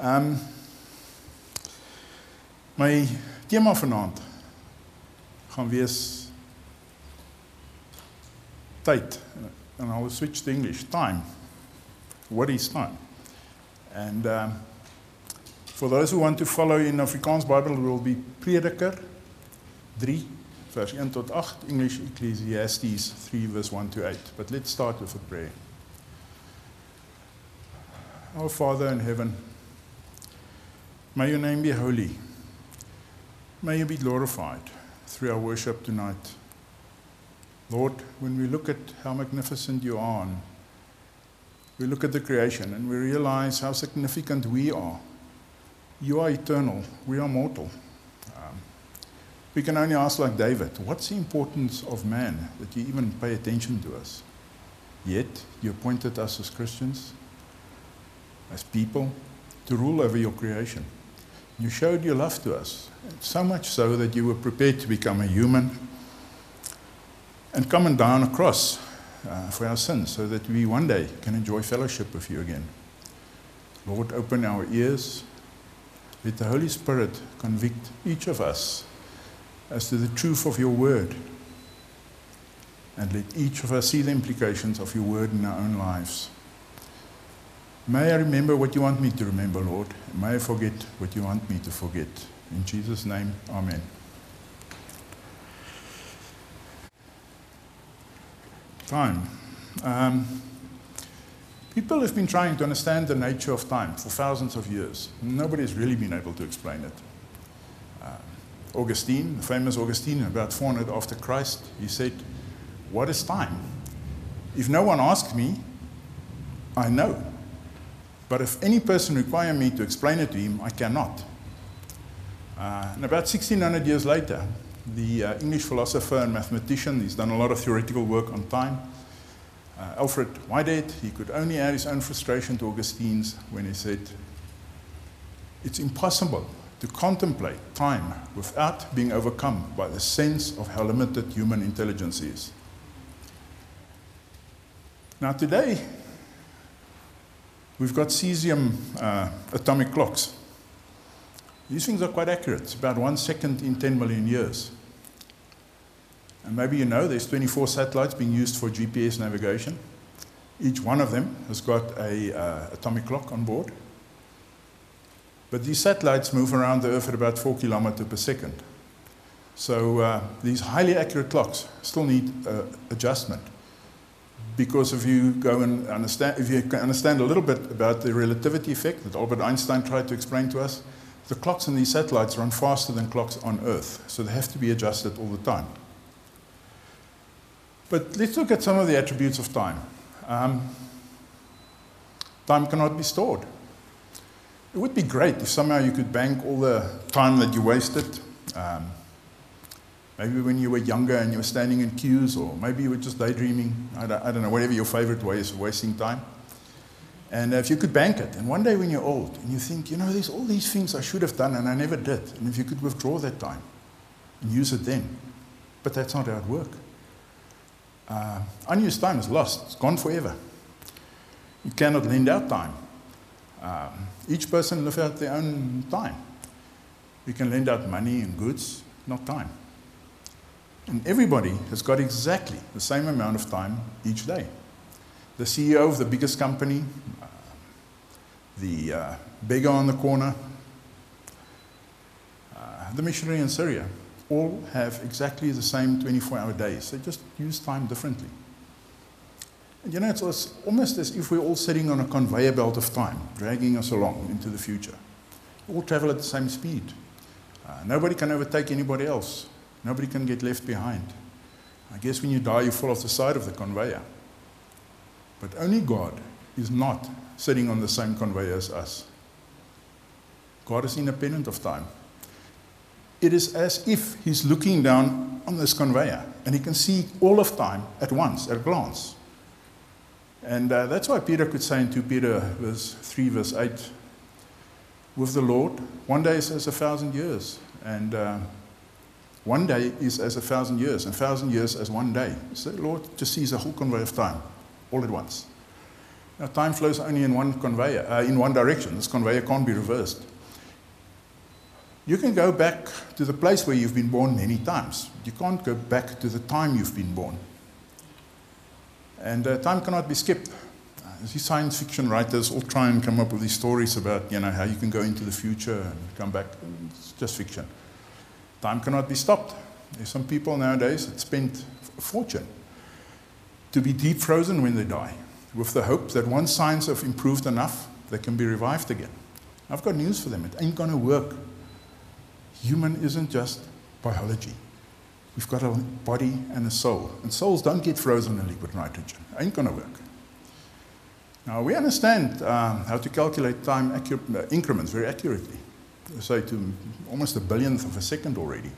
Ehm um, my tema vanaand gaan wees tyd. And I'll switch to English. Time. What is time? And um, for those who want to follow in Afrikaans Bible, it will be Prediker 3 vers 1 tot 8, English Ecclesiastes 3 verse 1 to 8. But let's start with a prayer. Our Father in heaven, may your name be holy. May you be glorified through our worship tonight. Lord, when we look at how magnificent you are, we look at the creation and we realize how significant we are. You are eternal, we are mortal. Um, we can only ask, like David, what's the importance of man that you even pay attention to us? Yet, you appointed us as Christians as people to rule over your creation. You showed your love to us, so much so that you were prepared to become a human and come and die on a cross uh, for our sins so that we one day can enjoy fellowship with you again. Lord, open our ears. Let the Holy Spirit convict each of us as to the truth of your word. And let each of us see the implications of your word in our own lives. May I remember what you want me to remember, Lord. May I forget what you want me to forget. In Jesus' name, Amen. Time. Um, people have been trying to understand the nature of time for thousands of years. Nobody's really been able to explain it. Uh, Augustine, the famous Augustine, about 400 after Christ, he said, What is time? If no one asks me, I know. But if any person require me to explain it to him, I cannot. Uh, and about 1600 years later, the uh, English philosopher and mathematician, he's done a lot of theoretical work on time, uh, Alfred Whitehead, he could only add his own frustration to Augustine's when he said, It's impossible to contemplate time without being overcome by the sense of how limited human intelligence is. Now, today, We've got cesium uh, atomic clocks. These things are quite accurate. It's about one second in 10 million years. And maybe you know there's 24 satellites being used for GPS navigation. Each one of them has got a uh, atomic clock on board. But these satellites move around the Earth at about 4 kilometers per second. So uh, these highly accurate clocks still need uh, adjustment because if you go and understand, if you understand a little bit about the relativity effect that Albert Einstein tried to explain to us, the clocks in these satellites run faster than clocks on Earth, so they have to be adjusted all the time. But let's look at some of the attributes of time. Um, time cannot be stored. It would be great if somehow you could bank all the time that you wasted. Um, Maybe when you were younger and you were standing in queues, or maybe you were just daydreaming. I don't, I don't know, whatever your favorite way is of wasting time. And if you could bank it, and one day when you're old and you think, you know, there's all these things I should have done and I never did, and if you could withdraw that time and use it then. But that's not how it works. Uh, unused time is lost, it's gone forever. You cannot lend out time. Um, each person lives out their own time. You can lend out money and goods, not time. And everybody has got exactly the same amount of time each day. The CEO of the biggest company, uh, the uh, beggar on the corner, uh, the missionary in Syria, all have exactly the same 24 hour days. They just use time differently. And you know, it's almost as if we're all sitting on a conveyor belt of time, dragging us along into the future. We all travel at the same speed. Uh, nobody can overtake anybody else. Nobody can get left behind. I guess when you die, you fall off the side of the conveyor. But only God is not sitting on the same conveyor as us. God is independent of time. It is as if He's looking down on this conveyor and He can see all of time at once, at a glance. And uh, that's why Peter could say in 2 Peter verse 3, verse 8, with the Lord, one day is as a thousand years. And uh, one day is as a thousand years, and a thousand years as one day. So the Lord just sees a whole conveyor of time all at once. Now, time flows only in one conveyor, uh, in one direction. This conveyor can't be reversed. You can go back to the place where you've been born many times. You can't go back to the time you've been born. And uh, time cannot be skipped. Uh, these science fiction writers all try and come up with these stories about you know, how you can go into the future and come back. It's just fiction. Time cannot be stopped. There's some people nowadays that spend a fortune to be deep frozen when they die, with the hope that once science have improved enough, they can be revived again. I've got news for them. It ain't going to work. Human isn't just biology. We've got a body and a soul. And souls don't get frozen in liquid nitrogen. It Ain't going to work. Now, we understand um, how to calculate time uh, increments very accurately, say to almost a billionth of a second already.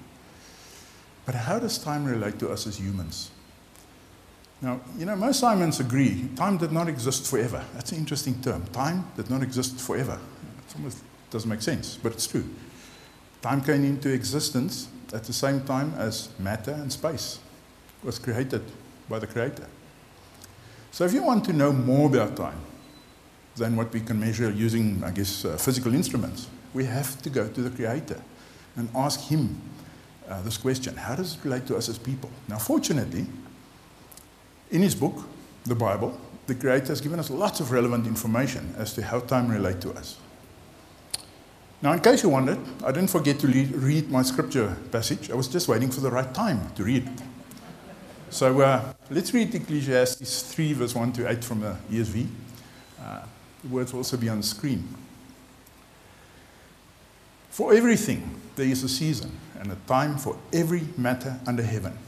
But how does time relate to us as humans? Now, you know, most scientists agree time did not exist forever. That's an interesting term. Time did not exist forever. It almost doesn't make sense, but it's true. Time came into existence at the same time as matter and space was created by the Creator. So, if you want to know more about time than what we can measure using, I guess, uh, physical instruments, we have to go to the Creator and ask Him uh, this question How does it relate to us as people? Now, fortunately, in His book, the Bible, the Creator has given us lots of relevant information as to how time relates to us. Now, in case you wondered, I didn't forget to read my scripture passage. I was just waiting for the right time to read it. So uh, let's read Ecclesiastes 3, verse 1 to 8 from the ESV. Uh, the words will also be on the screen. For everything, there is a season and a time for every matter under heaven.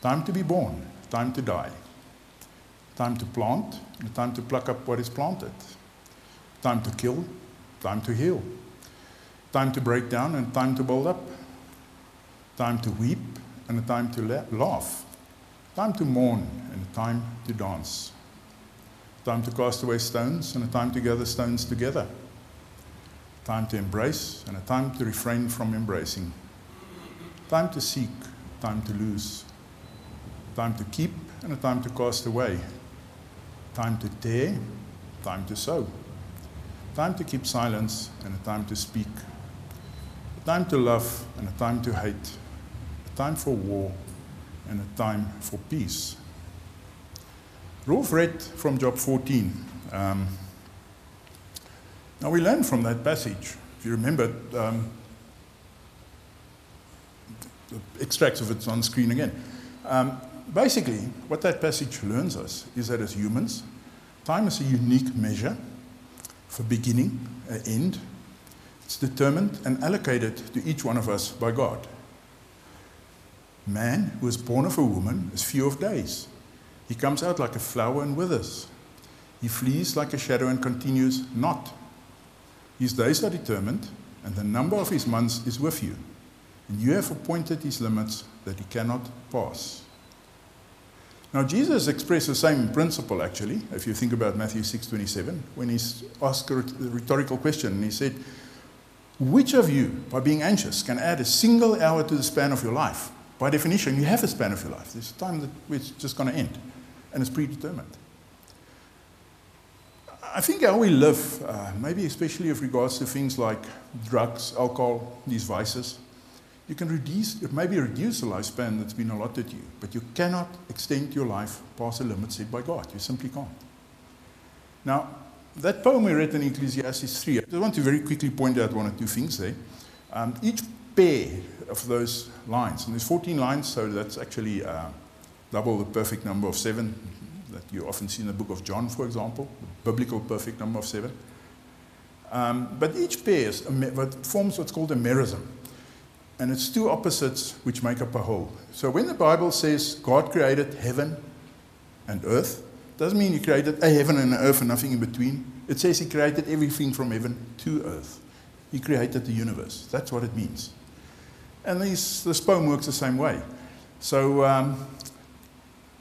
Time to be born, time to die, time to plant, and time to pluck up what is planted, time to kill, time to heal. Time to break down and time to build up, time to weep and a time to la- laugh, time to mourn and a time to dance, time to cast away stones and a time to gather stones together, time to embrace and a time to refrain from embracing, time to seek, time to lose, time to keep and a time to cast away, time to tear, time to sow, time to keep silence and a time to speak. Time to love and a time to hate, a time for war and a time for peace. Rolf read from Job 14. Um, now we learn from that passage, if you remember, um, the extracts of it's on screen again. Um, basically, what that passage learns us is that as humans, time is a unique measure for beginning, an end, it's determined and allocated to each one of us by God. Man who is born of a woman is few of days. He comes out like a flower and withers. He flees like a shadow and continues not. His days are determined, and the number of his months is with you. And you have appointed his limits that he cannot pass. Now, Jesus expressed the same principle, actually, if you think about Matthew 6.27, when he's asked a rhetorical question, and he said, which of you, by being anxious, can add a single hour to the span of your life? By definition, you have a span of your life. There's a time that it's just going to end, and it's predetermined. I think how we live, uh, maybe especially with regards to things like drugs, alcohol, these vices, you can reduce, maybe reduce the lifespan that's been allotted to you, but you cannot extend your life past the limit set by God. You simply can't. Now, that poem we read in Ecclesiastes 3, I just want to very quickly point out one or two things there. Um, each pair of those lines, and there's 14 lines, so that's actually uh, double the perfect number of seven that you often see in the book of John, for example, the biblical perfect number of seven. Um, but each pair is what forms what's called a merism. And it's two opposites which make up a whole. So when the Bible says God created heaven and earth, doesn't mean he created a heaven and an earth and nothing in between. It says he created everything from heaven to earth. He created the universe. That's what it means. And these, this poem works the same way. So um,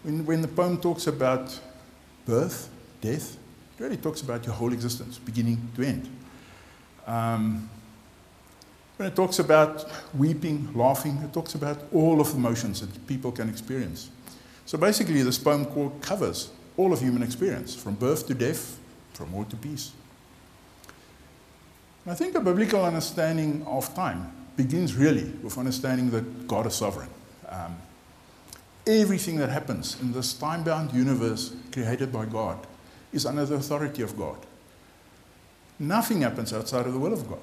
when, when the poem talks about birth, death, it really talks about your whole existence, beginning to end. Um, when it talks about weeping, laughing, it talks about all of the emotions that people can experience. So basically, this poem covers all of human experience, from birth to death, from war to peace. And I think a biblical understanding of time begins really with understanding that God is sovereign. Um, everything that happens in this time bound universe created by God is under the authority of God. Nothing happens outside of the will of God.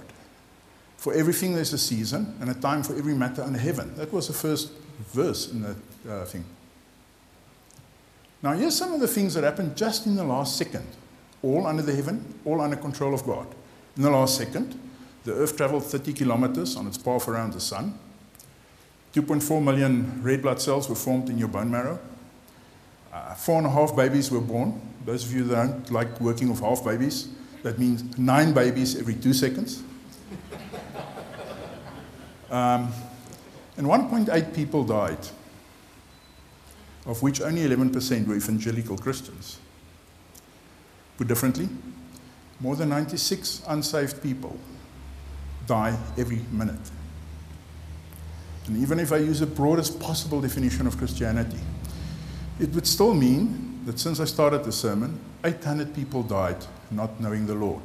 For everything there's a season and a time for every matter under heaven. That was the first verse in that uh, thing. Now, here's some of the things that happened just in the last second, all under the heaven, all under control of God. In the last second, the Earth traveled 30 kilometers on its path around the sun. 2.4 million red blood cells were formed in your bone marrow. Uh, four and a half babies were born. Those of you that don't like working with half babies, that means nine babies every two seconds. Um, and 1.8 people died, of which only 11% were evangelical Christians. Put differently, more than 96 unsaved people die every minute. And even if I use the broadest possible definition of Christianity, it would still mean that since I started the sermon, 800 people died not knowing the Lord.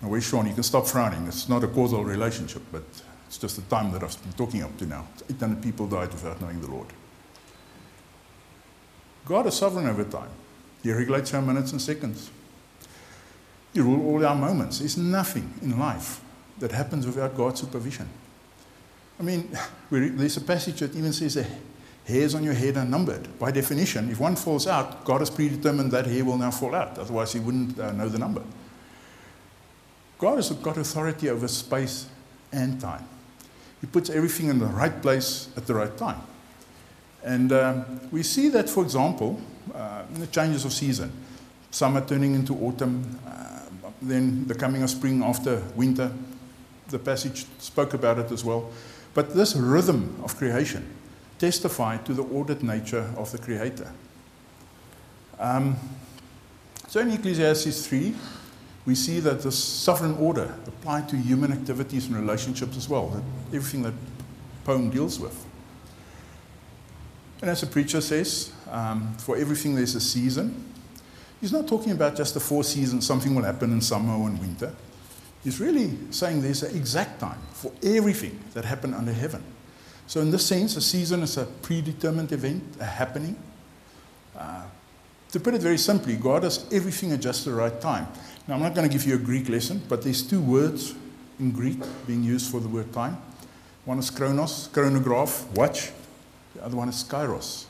Now, where's Sean? You can stop frowning. It's not a causal relationship, but it's just the time that I've been talking up to now. 800 people died without knowing the Lord. God is sovereign over time. He regulates our minutes and seconds. He rules all our moments. There's nothing in life that happens without God's supervision. I mean, there's a passage that even says the hairs on your head are numbered. By definition, if one falls out, God has predetermined that hair will now fall out. Otherwise, he wouldn't uh, know the number. God has got authority over space and time. He puts everything in the right place at the right time. And um, we see that, for example, uh, in the changes of season. Summer turning into autumn, uh, then the coming of spring after winter. The passage spoke about it as well. But this rhythm of creation testified to the ordered nature of the Creator. Um, so in Ecclesiastes 3, we see that this sovereign order applied to human activities and relationships as well, that everything that poem deals with. And as the preacher says, um, for everything there's a season. He's not talking about just the four seasons, something will happen in summer or in winter. He's really saying there's an exact time for everything that happened under heaven. So, in this sense, a season is a predetermined event, a happening. Uh, to put it very simply, God does everything at just the right time. Now, I'm not going to give you a Greek lesson, but there's two words in Greek being used for the word time. One is chronos, chronograph, watch. The other one is kairos.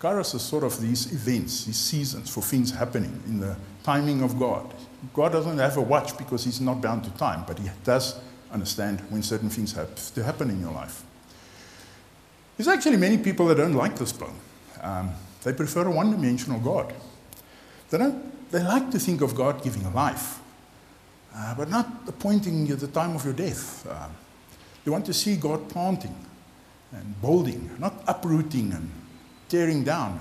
Kairos is sort of these events, these seasons for things happening in the timing of God. God doesn't have a watch because he's not bound to time, but he does understand when certain things have to happen in your life. There's actually many people that don't like this poem. Um, they prefer a one dimensional God. They don't they like to think of God giving a life, uh, but not appointing the time of your death. Uh, they want to see God planting and building, not uprooting and tearing down.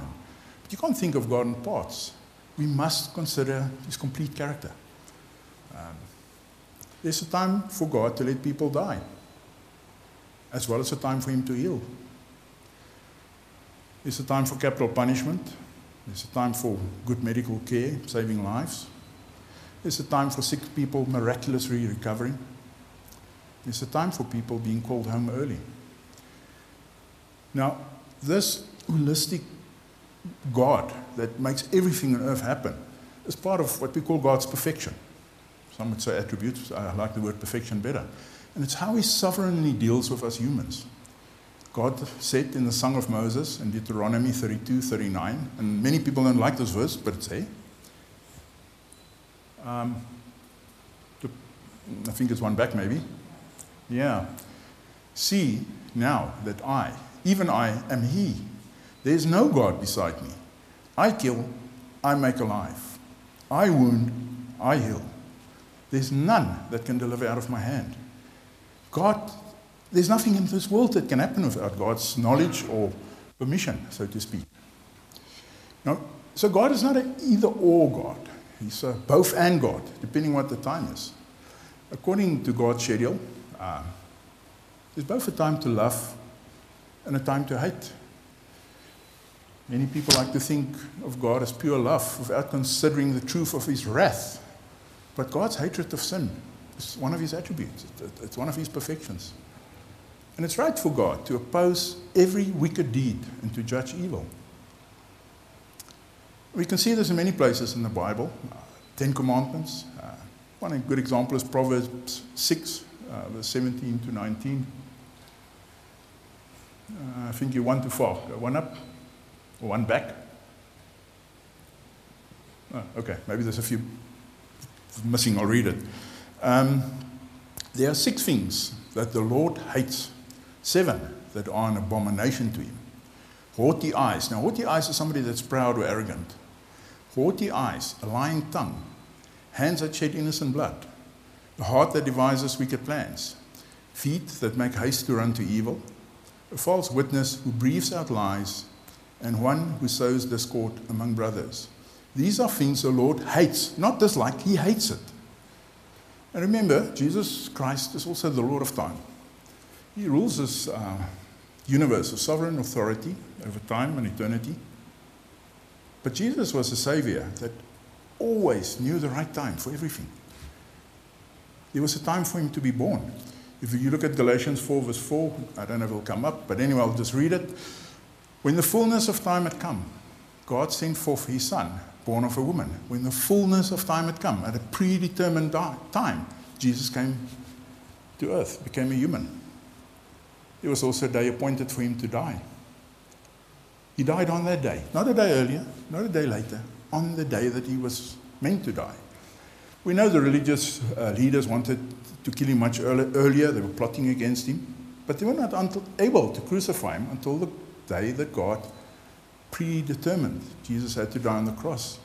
But you can't think of God in parts. We must consider his complete character. Um, there's a time for God to let people die, as well as a time for him to heal. There's a time for capital punishment, there's a time for good medical care, saving lives. There's a time for sick people miraculously recovering. There's a time for people being called home early. Now, this holistic God that makes everything on earth happen is part of what we call God's perfection. Some would say attributes. I like the word perfection better. And it's how he sovereignly deals with us humans. God said in the Song of Moses in Deuteronomy 32 39, and many people don't like this verse, but it's there. Um, I think it's one back, maybe. Yeah. See now that I, even I, am He. There's no God beside me. I kill, I make alive. I wound, I heal. There's none that can deliver out of my hand. God there's nothing in this world that can happen without God's knowledge or permission, so to speak. Now, so God is not an either or God. He's a both and God, depending what the time is. According to God's schedule, uh, there's both a time to love and a time to hate. Many people like to think of God as pure love without considering the truth of his wrath. But God's hatred of sin is one of his attributes, it's one of his perfections. And it's right for God to oppose every wicked deed and to judge evil. We can see this in many places in the Bible. Uh, Ten Commandments. Uh, one good example is Proverbs 6, uh, verse 17 to 19. Uh, I think you're one too far. One up one back. Oh, okay, maybe there's a few missing. I'll read it. Um, there are six things that the Lord hates, seven that are an abomination to him. Haughty eyes. Now, haughty eyes is somebody that's proud or arrogant. Haughty eyes, a lying tongue, hands that shed innocent blood, a heart that devises wicked plans, feet that make haste to run to evil, a false witness who breathes out lies, and one who sows discord among brothers. These are things the Lord hates, not dislike, He hates it. And remember, Jesus Christ is also the Lord of time. He rules this uh, universe of sovereign authority over time and eternity. But Jesus was a savior that always knew the right time for everything. There was a time for him to be born. If you look at Galatians 4, verse 4, I don't know if it'll come up, but anyway, I'll just read it. When the fullness of time had come, God sent forth his son, born of a woman. When the fullness of time had come, at a predetermined time, Jesus came to earth, became a human. There was also a day appointed for him to die. He died on that day, not a day earlier, not a day later, on the day that he was meant to die. We know the religious uh, leaders wanted to kill him much earlier, they were plotting against him, but they were not able to crucify him until the day that God predetermined. Jesus had to die on the cross.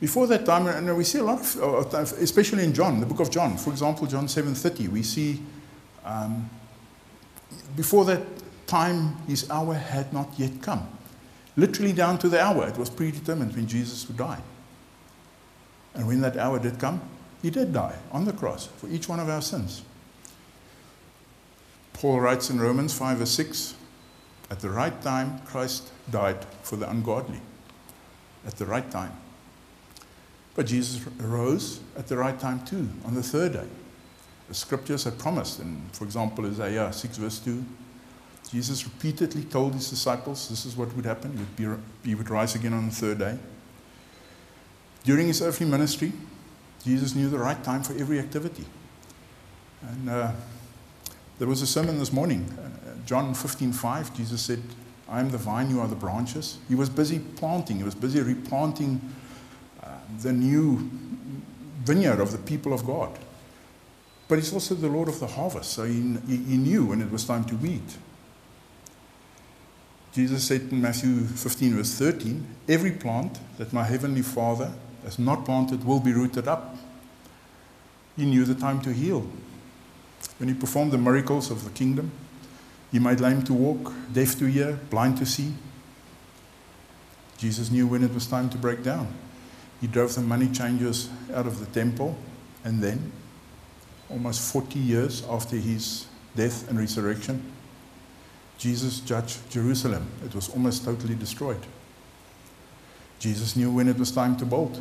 Before that time, and we see a lot of, especially in John, the book of John, for example, John 7:30, we see um, before that time, his hour had not yet come. Literally down to the hour, it was predetermined when Jesus would die. And when that hour did come, he did die on the cross for each one of our sins. Paul writes in Romans 5 or 6 At the right time, Christ died for the ungodly. At the right time. But Jesus arose at the right time too, on the third day. The scriptures had promised, and for example, Isaiah 6 verse 2, Jesus repeatedly told his disciples this is what would happen. He would, be, he would rise again on the third day. During his earthly ministry, Jesus knew the right time for every activity. And uh, there was a sermon this morning, uh, John 15:5. Jesus said, "I am the vine; you are the branches." He was busy planting. He was busy replanting uh, the new vineyard of the people of God. But he's also the Lord of the harvest, so he, he knew when it was time to weed. Jesus said in Matthew 15, verse 13, Every plant that my heavenly Father has not planted will be rooted up. He knew the time to heal. When he performed the miracles of the kingdom, he made lame to walk, deaf to hear, blind to see. Jesus knew when it was time to break down. He drove the money changers out of the temple, and then, almost 40 years after his death and resurrection, Jesus judged Jerusalem. It was almost totally destroyed. Jesus knew when it was time to bolt.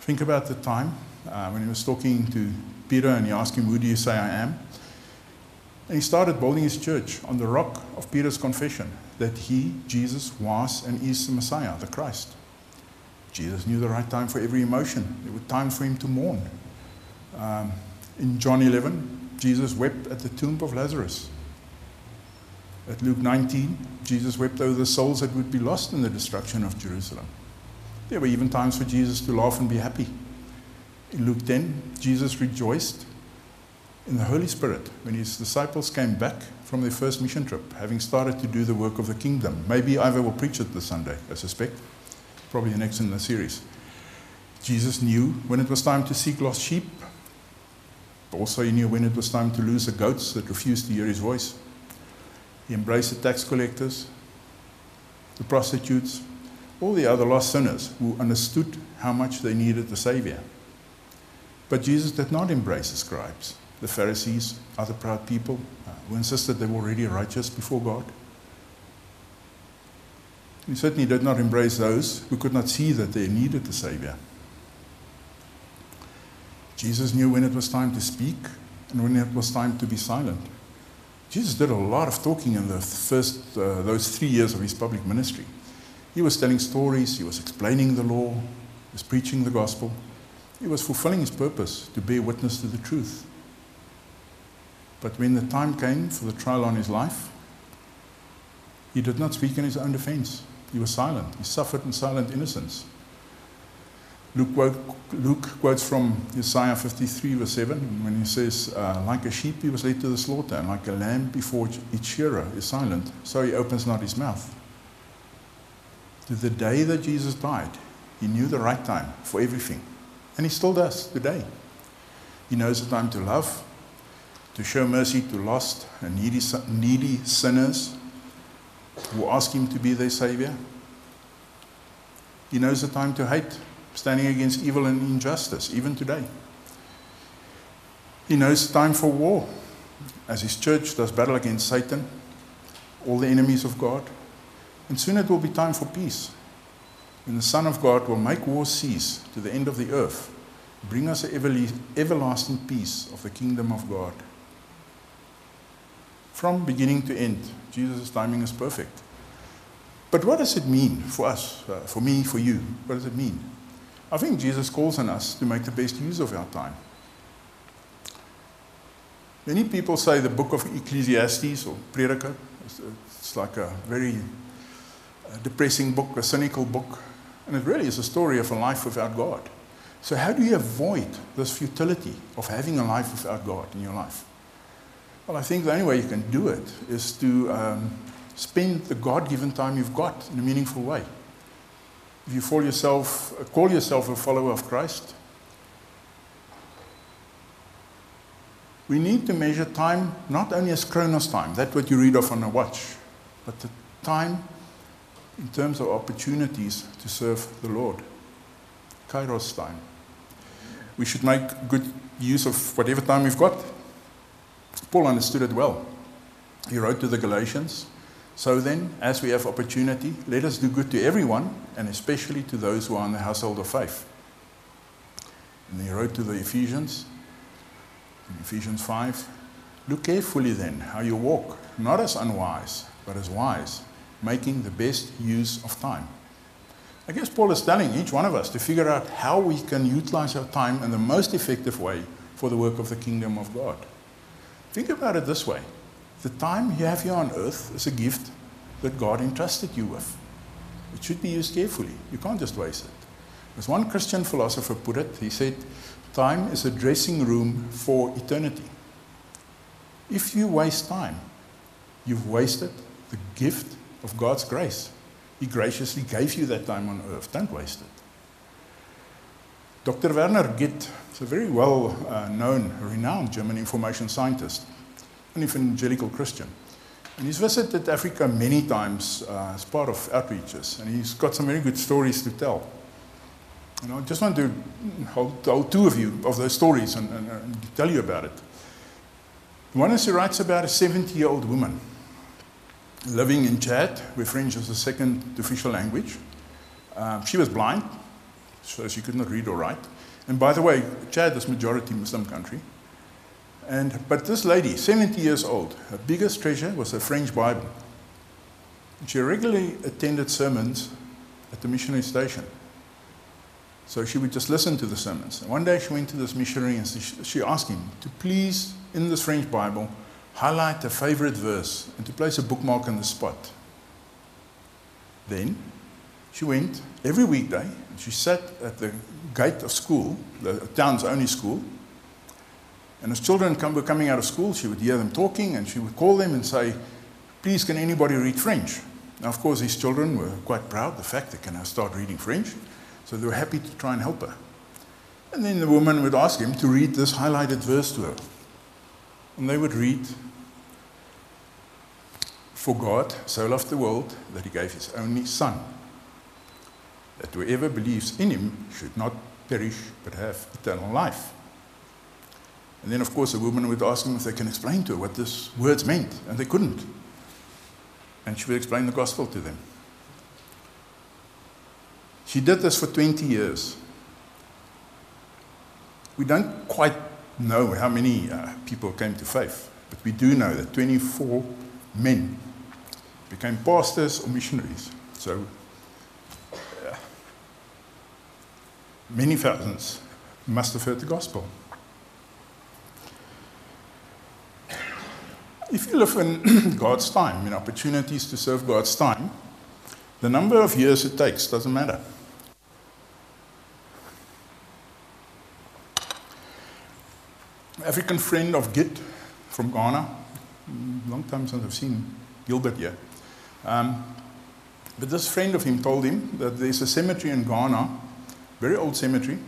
Think about the time uh, when he was talking to Peter and he asked him, Who do you say I am? And he started building his church on the rock of Peter's confession that he, Jesus, was and is the Messiah, the Christ. Jesus knew the right time for every emotion. There were times for him to mourn. Um, in John 11, Jesus wept at the tomb of Lazarus. At Luke 19, Jesus wept over the souls that would be lost in the destruction of Jerusalem. There were even times for Jesus to laugh and be happy. In Luke 10, Jesus rejoiced in the Holy Spirit when his disciples came back from their first mission trip, having started to do the work of the kingdom. Maybe Ivor will preach it this Sunday, I suspect. Probably the next in the series. Jesus knew when it was time to seek lost sheep. Also, he knew when it was time to lose the goats that refused to hear his voice. He embraced the tax collectors, the prostitutes, all the other lost sinners who understood how much they needed the Savior. But Jesus did not embrace the scribes. the Pharisees, other proud people uh, who insisted they were already righteous before God. He certainly did not embrace those who could not see that they needed the Savior. Jesus knew when it was time to speak and when it was time to be silent. Jesus did a lot of talking in the first, uh, those three years of his public ministry. He was telling stories, he was explaining the law, he was preaching the gospel. He was fulfilling his purpose to bear witness to the truth. But when the time came for the trial on his life, he did not speak in his own defense. He was silent. He suffered in silent innocence. Luke, quote, Luke quotes from Isaiah 53, verse 7, when he says, uh, Like a sheep he was led to the slaughter, and like a lamb before its shearer is silent, so he opens not his mouth. To the day that Jesus died, he knew the right time for everything. And he still does today. He knows the time to love, to show mercy to lost and needy, needy sinners who ask him to be their savior. He knows the time to hate, standing against evil and injustice, even today. He knows the time for war, as his church does battle against Satan, all the enemies of God. And soon it will be time for peace, when the Son of God will make war cease to the end of the earth, bring us an everlasting peace of the kingdom of God. From beginning to end, Jesus' timing is perfect. But what does it mean for us, uh, for me, for you? What does it mean? I think Jesus calls on us to make the best use of our time. Many people say the book of Ecclesiastes or Prediker, it's like a very uh, depressing book, a cynical book, and it really is a story of a life without God. So, how do you avoid this futility of having a life without God in your life? Well, I think the only way you can do it is to um, spend the God given time you've got in a meaningful way. If you yourself, call yourself a follower of Christ, we need to measure time not only as Chronos time, that's what you read off on a watch, but the time in terms of opportunities to serve the Lord. Kairos time. We should make good use of whatever time we've got. Paul understood it well. He wrote to the Galatians So then, as we have opportunity, let us do good to everyone, and especially to those who are in the household of faith. And he wrote to the Ephesians, in Ephesians 5 Look carefully then how you walk, not as unwise, but as wise, making the best use of time. I guess Paul is telling each one of us to figure out how we can utilize our time in the most effective way for the work of the kingdom of God. Think about it this way the time you have here on earth is a gift that God entrusted you with. It should be used carefully. You can't just waste it. As one Christian philosopher put it, he said, Time is a dressing room for eternity. If you waste time, you've wasted the gift of God's grace. He graciously gave you that time on earth. Don't waste it. Dr. Werner Gitt is a very well uh, known, renowned German information scientist, an evangelical Christian. And he's visited Africa many times uh, as part of outreaches, and he's got some very good stories to tell. And I just want to hold, hold two of you of those stories and, and, and tell you about it. One is he writes about a 70 year old woman living in Chad, where French is a second official language. Um, she was blind, so she could not read or write. And by the way, Chad is a majority Muslim country. And, but this lady, 70 years old, her biggest treasure was a French Bible. She regularly attended sermons at the missionary station. So she would just listen to the sermons. And one day she went to this missionary and she asked him to please, in this French Bible, highlight a favorite verse and to place a bookmark on the spot. Then she went every weekday and she sat at the gate of school, the town's only school. And as children come, were coming out of school, she would hear them talking and she would call them and say, Please, can anybody read French? Now, of course, these children were quite proud the fact that can now start reading French, so they were happy to try and help her. And then the woman would ask him to read this highlighted verse to her. And they would read, For God so loved the world that he gave his only Son, that whoever believes in him should not perish but have eternal life. And then, of course, the woman would ask them if they can explain to her what these words meant, and they couldn't. And she would explain the gospel to them. She did this for 20 years. We don't quite know how many uh, people came to faith, but we do know that 24 men became pastors or missionaries. So uh, many thousands must have heard the gospel. If you live in God's time, in opportunities to serve God's time, the number of years it takes doesn't matter. African friend of Gitt from Ghana, long time since I've seen Gilbert here. Um, but this friend of him told him that there's a cemetery in Ghana, very old cemetery,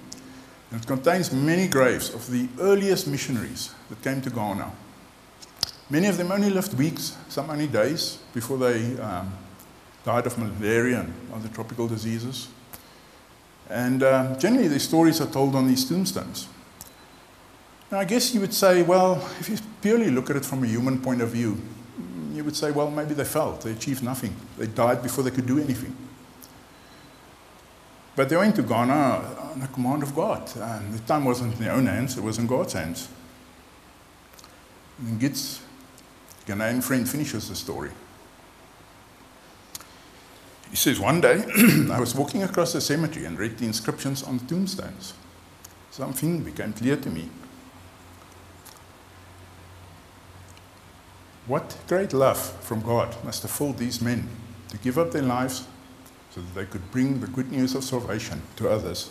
and it contains many graves of the earliest missionaries that came to Ghana. Many of them only lived weeks, some only days, before they um, died of malaria and other tropical diseases. And uh, generally, the stories are told on these tombstones. Now, I guess you would say, well, if you purely look at it from a human point of view, you would say, well, maybe they failed. They achieved nothing. They died before they could do anything. But they went to Ghana on the command of God. And the time wasn't in their own hands, it was in God's hands. And Gitt's Ghanaian friend finishes the story. He says, One day I was walking across the cemetery and read the inscriptions on the tombstones. Something became clear to me. What great love from God must have filled these men to give up their lives so that they could bring the good news of salvation to others.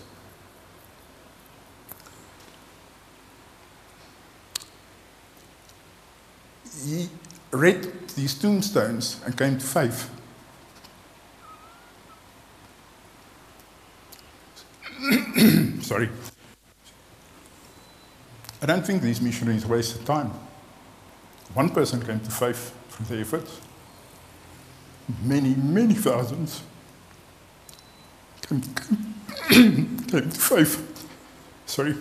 He read these tombstones and came to faith. Sorry. I don't think these missionaries wasted time. One person came to faith through their efforts. Many, many thousands came, came to faith. Sorry.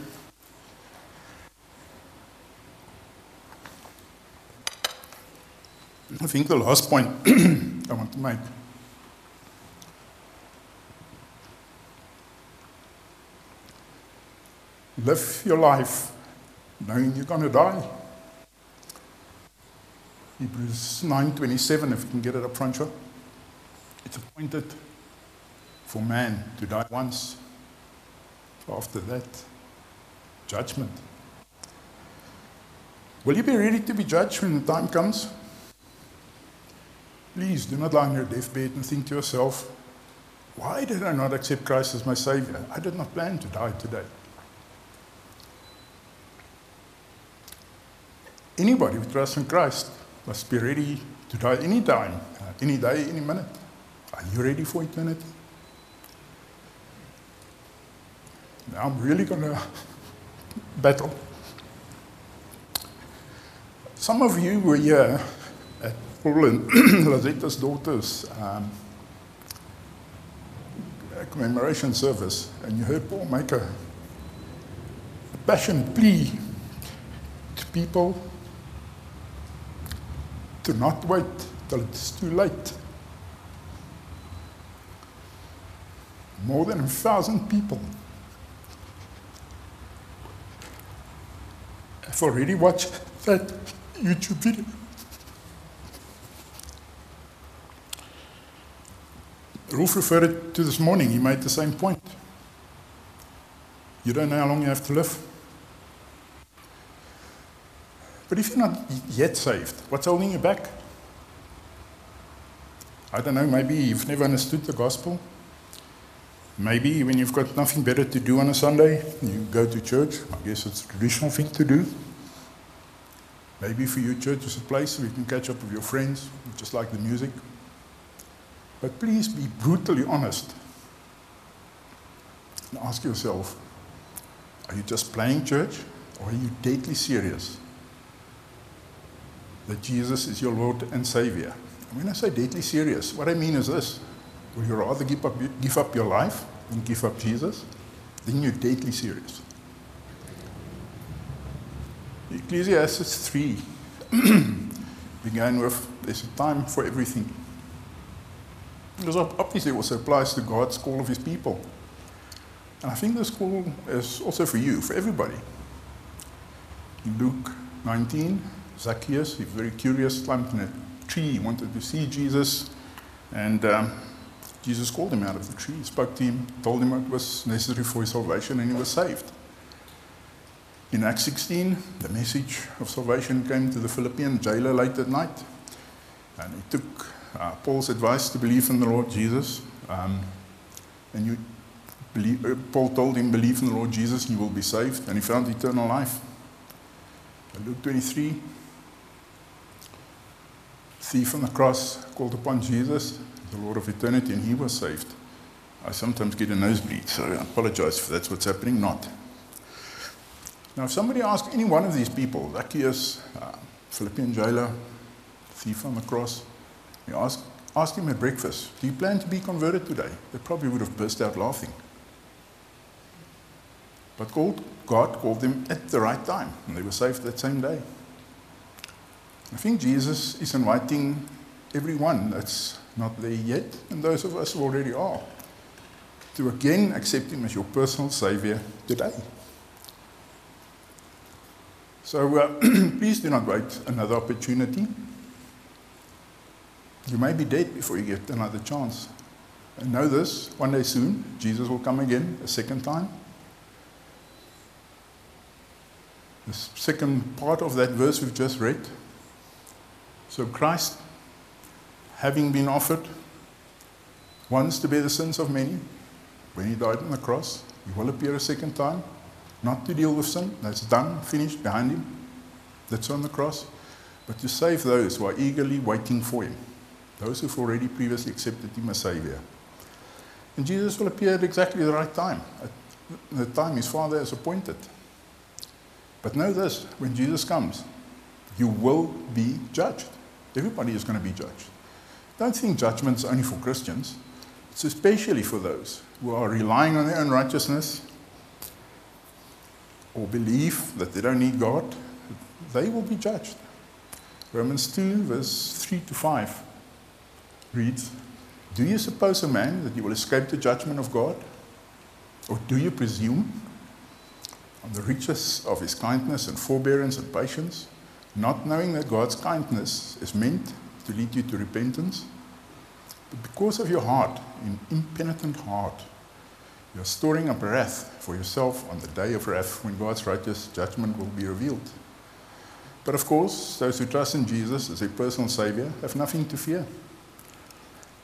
I think the last point I want to make live your life knowing you're going to die. Hebrews 9:27, if you can get it up front, sure. It's appointed for man to die once. After that, judgment. Will you be ready to be judged when the time comes? Please do not lie on your deathbed and think to yourself, why did I not accept Christ as my Savior? I did not plan to die today. Anybody who trusts in Christ must be ready to die any time, uh, any day, any minute. Are you ready for eternity? Now I'm really going to battle. Some of you were here at Paul and Lazetta's daughter's um, commemoration service, and you heard Paul make a, a passionate plea to people to not wait till it's too late. More than a thousand people have already watched that YouTube video. Rolf referred to this morning, he made the same point. You don't know how long you have to live. But if you're not yet saved, what's holding you back? I don't know, maybe you've never understood the gospel. Maybe when you've got nothing better to do on a Sunday, you go to church. I guess it's a traditional thing to do. Maybe for you, church is a place where you can catch up with your friends, just like the music. But please be brutally honest and ask yourself are you just playing church or are you deadly serious that Jesus is your Lord and Savior? And when I say deadly serious, what I mean is this Will you rather give up, give up your life than give up Jesus? Then you're deadly serious. Ecclesiastes 3 began with there's a time for everything. Because obviously it also applies to God's call of his people. And I think this call is also for you, for everybody. In Luke 19, Zacchaeus, he was very curious, climbed in a tree, he wanted to see Jesus, and um, Jesus called him out of the tree, spoke to him, told him it was necessary for his salvation, and he was saved. In Acts 16, the message of salvation came to the Philippian jailer late at night, and he took uh, Paul's advice to believe in the Lord Jesus. Um, and you believe, uh, Paul told him, Believe in the Lord Jesus, and you will be saved, and he found eternal life. Luke 23, thief on the cross called upon Jesus, the Lord of eternity, and he was saved. I sometimes get a nosebleed, so I apologize if that's what's happening. Not. Now, if somebody asks any one of these people, Zacchaeus, uh, Philippian jailer, thief on the cross, you ask, ask him at breakfast, Do you plan to be converted today? They probably would have burst out laughing. But God called them at the right time, and they were saved that same day. I think Jesus is inviting everyone that's not there yet, and those of us who already are, to again accept Him as your personal Savior today. So uh, please do not wait another opportunity. You may be dead before you get another chance. And know this one day soon, Jesus will come again a second time. The second part of that verse we've just read. So Christ, having been offered once to bear the sins of many, when he died on the cross, he will appear a second time, not to deal with sin, that's done, finished, behind him, that's on the cross, but to save those who are eagerly waiting for him, those who've already previously accepted him as Savior. And Jesus will appear at exactly the right time, at the time his Father has appointed. But know this when Jesus comes, you will be judged. Everybody is going to be judged. Don't think judgment's only for Christians. It's especially for those who are relying on their own righteousness or believe that they don't need God. They will be judged. Romans 2, verse 3 to 5 reads Do you suppose a man that you will escape the judgment of God? Or do you presume on the riches of his kindness and forbearance and patience, not knowing that God's kindness is meant to lead you to repentance. But because of your heart, an impenitent heart, you're storing up wrath for yourself on the day of wrath when God's righteous judgment will be revealed. But of course, those who trust in Jesus as a personal Savior have nothing to fear.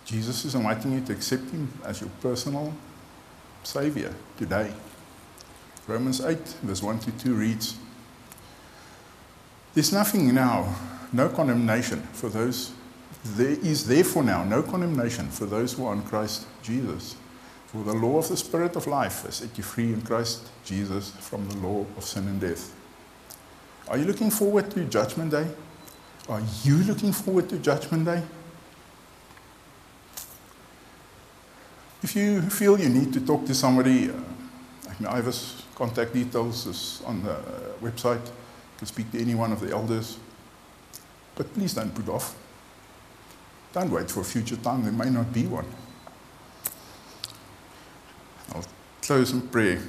Jesus is inviting you to accept Him as your personal Savior today. Romans 8, verse 1 to 2 reads There's nothing now, no condemnation for those, there is therefore now no condemnation for those who are in Christ Jesus. For the law of the Spirit of life has set you free in Christ Jesus from the law of sin and death. Are you looking forward to Judgment Day? Are you looking forward to Judgment Day? If you feel you need to talk to somebody, uh, Ivis Contact details is on the website. Can speak to any one of the elders. But please don't put off. Don't wait for a future time. There may not be one. I'll close in prayer.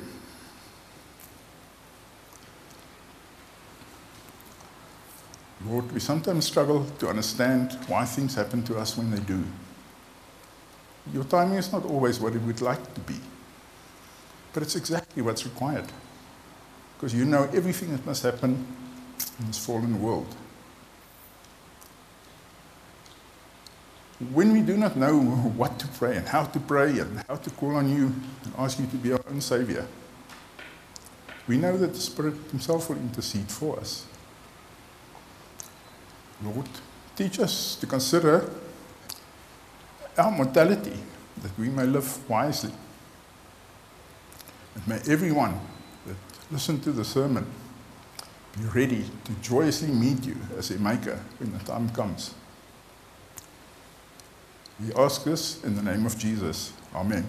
Lord, we sometimes struggle to understand why things happen to us when they do. Your timing is not always what it would like to be. But it's exactly what's required. Because you know everything that must happen in this fallen world. When we do not know what to pray and how to pray and how to call on you and ask you to be our own Savior, we know that the Spirit Himself will intercede for us. Lord, teach us to consider our mortality that we may live wisely. And may everyone that listened to the sermon be ready to joyously meet you as a maker when the time comes. We ask this in the name of Jesus. Amen.